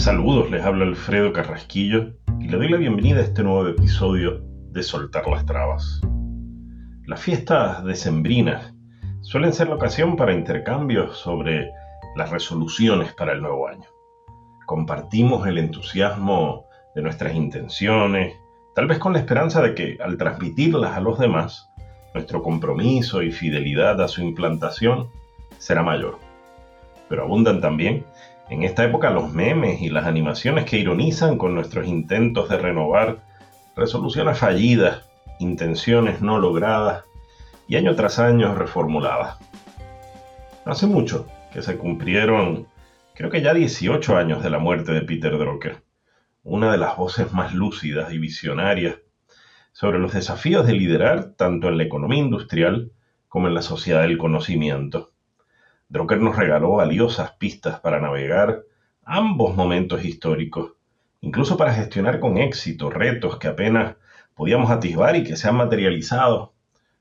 Saludos, les habla Alfredo Carrasquillo y le doy la bienvenida a este nuevo episodio de Soltar las Trabas. Las fiestas decembrinas suelen ser la ocasión para intercambios sobre las resoluciones para el nuevo año. Compartimos el entusiasmo de nuestras intenciones, tal vez con la esperanza de que al transmitirlas a los demás, nuestro compromiso y fidelidad a su implantación será mayor. Pero abundan también en esta época los memes y las animaciones que ironizan con nuestros intentos de renovar resoluciones fallidas, intenciones no logradas y año tras año reformuladas. Hace mucho que se cumplieron, creo que ya 18 años de la muerte de Peter Drucker, una de las voces más lúcidas y visionarias sobre los desafíos de liderar tanto en la economía industrial como en la sociedad del conocimiento. Drucker nos regaló valiosas pistas para navegar ambos momentos históricos, incluso para gestionar con éxito retos que apenas podíamos atisbar y que se han materializado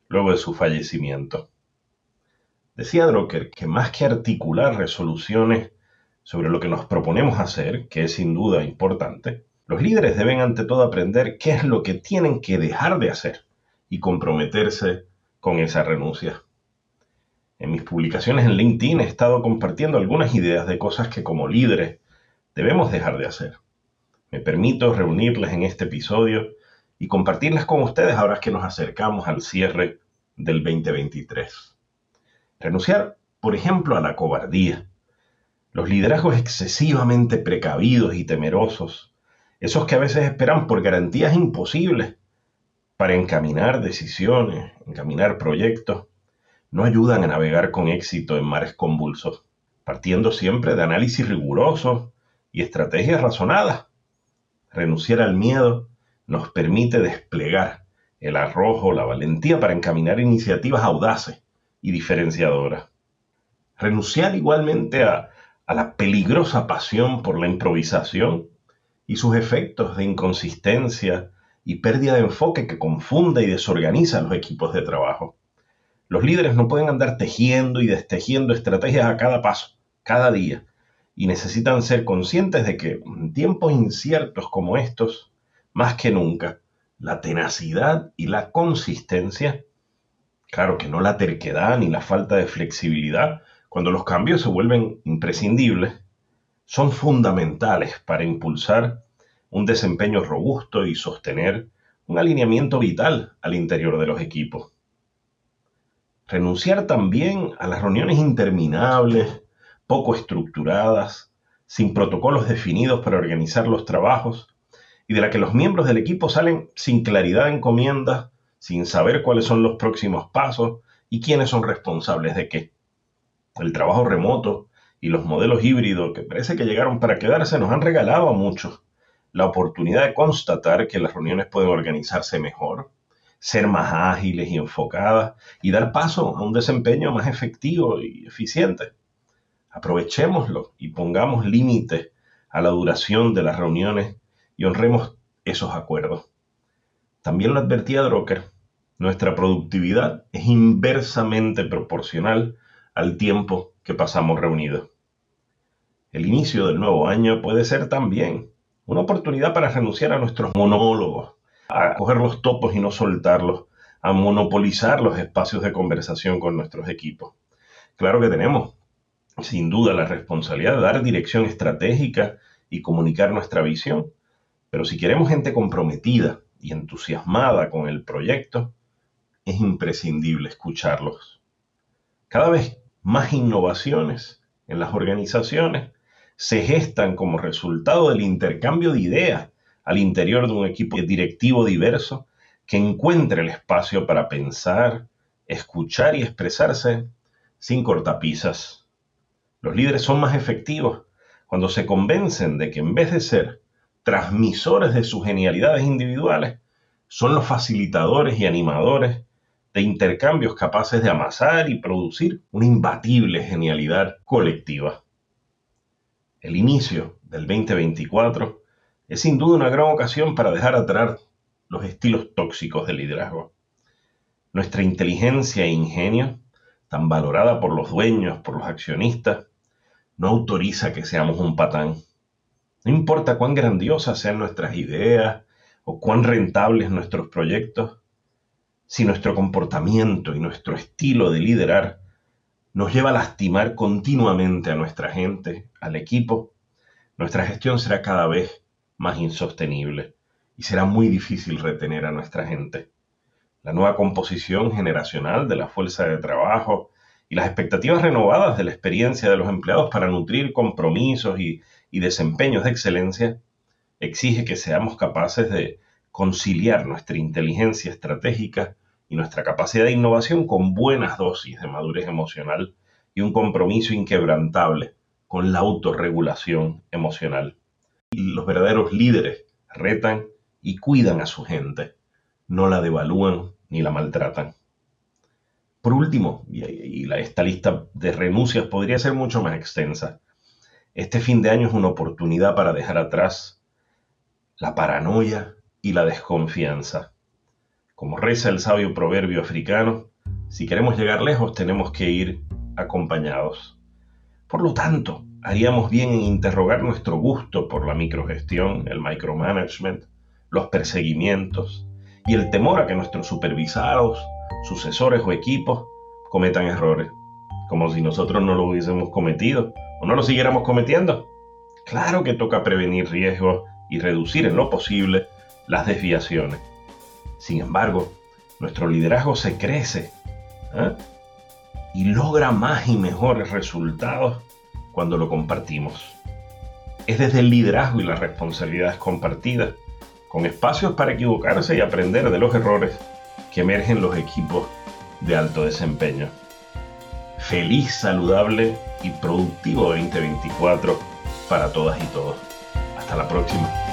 luego de su fallecimiento. Decía Drucker que más que articular resoluciones sobre lo que nos proponemos hacer, que es sin duda importante, los líderes deben ante todo aprender qué es lo que tienen que dejar de hacer y comprometerse con esa renuncia. En mis publicaciones en LinkedIn he estado compartiendo algunas ideas de cosas que como líderes debemos dejar de hacer. Me permito reunirlas en este episodio y compartirlas con ustedes ahora que nos acercamos al cierre del 2023. Renunciar, por ejemplo, a la cobardía. Los liderazgos excesivamente precavidos y temerosos, esos que a veces esperan por garantías imposibles para encaminar decisiones, encaminar proyectos, no ayudan a navegar con éxito en mares convulsos, partiendo siempre de análisis rigurosos y estrategias razonadas. Renunciar al miedo nos permite desplegar el arrojo, la valentía para encaminar iniciativas audaces y diferenciadoras. Renunciar igualmente a, la peligrosa pasión por la improvisación y sus efectos de inconsistencia y pérdida de enfoque que confunde y desorganiza los equipos de trabajo. Los líderes no pueden andar tejiendo y destejiendo estrategias a cada paso, cada día, y necesitan ser conscientes de que en tiempos inciertos como estos, más que nunca, la tenacidad y la consistencia, claro que no la terquedad ni la falta de flexibilidad, cuando los cambios se vuelven imprescindibles, son fundamentales para impulsar un desempeño robusto y sostener un alineamiento vital al interior de los equipos. Renunciar también a las reuniones interminables, poco estructuradas, sin protocolos definidos para organizar los trabajos, y de la que los miembros del equipo salen sin claridad de encomiendas, sin saber cuáles son los próximos pasos y quiénes son responsables de qué. El trabajo remoto y los modelos híbridos que parece que llegaron para quedarse nos han regalado a muchos la oportunidad de constatar que las reuniones pueden organizarse mejor, ser más ágiles y enfocadas y dar paso a un desempeño más efectivo y eficiente. Aprovechémoslo y pongamos límites a la duración de las reuniones y honremos esos acuerdos. También lo advertía Drucker, nuestra productividad es inversamente proporcional al tiempo que pasamos reunidos. El inicio del nuevo año puede ser también una oportunidad para renunciar a nuestros monólogos, a coger los topos y no soltarlos, a monopolizar los espacios de conversación con nuestros equipos. Claro que tenemos, sin duda, la responsabilidad de dar dirección estratégica y comunicar nuestra visión, pero si queremos gente comprometida y entusiasmada con el proyecto, es imprescindible escucharlos. Cada vez más innovaciones en las organizaciones se gestan como resultado del intercambio de ideas al interior de un equipo directivo diverso que encuentre el espacio para pensar, escuchar y expresarse sin cortapisas. Los líderes son más efectivos cuando se convencen de que en vez de ser transmisores de sus genialidades individuales, son los facilitadores y animadores de intercambios capaces de amasar y producir una imbatible genialidad colectiva. El inicio del 2024 es sin duda una gran ocasión para dejar atrás los estilos tóxicos del liderazgo. Nuestra inteligencia e ingenio, tan valorada por los dueños, por los accionistas, no autoriza que seamos un patán. No importa cuán grandiosas sean nuestras ideas o cuán rentables nuestros proyectos, si nuestro comportamiento y nuestro estilo de liderar nos lleva a lastimar continuamente a nuestra gente, al equipo, nuestra gestión será cada vez más insostenible y será muy difícil retener a nuestra gente. La nueva composición generacional de la fuerza de trabajo y las expectativas renovadas de la experiencia de los empleados para nutrir compromisos y, desempeños de excelencia exige que seamos capaces de conciliar nuestra inteligencia estratégica y nuestra capacidad de innovación con buenas dosis de madurez emocional y un compromiso inquebrantable con la autorregulación emocional. Los verdaderos líderes retan y cuidan a su gente, no la devalúan ni la maltratan. Por último, y, esta lista de renuncias podría ser mucho más extensa, este fin de año es una oportunidad para dejar atrás la paranoia y la desconfianza. Como reza el sabio proverbio africano, si queremos llegar lejos tenemos que ir acompañados. Por lo tanto, haríamos bien en interrogar nuestro gusto por la microgestión, el micromanagement, los perseguimientos y el temor a que nuestros supervisados sucesores o equipos cometan errores, como si nosotros no lo hubiésemos cometido o no lo siguiéramos cometiendo. Claro que toca prevenir riesgos y reducir en lo posible las desviaciones. Sin embargo, nuestro liderazgo se crece ¿eh? Y logra más y mejores resultados cuando lo compartimos. Es desde el liderazgo y las responsabilidades compartidas, con espacios para equivocarse y aprender de los errores, que emergen los equipos de alto desempeño. Feliz, saludable y productivo 2024 para todas y todos. Hasta la próxima.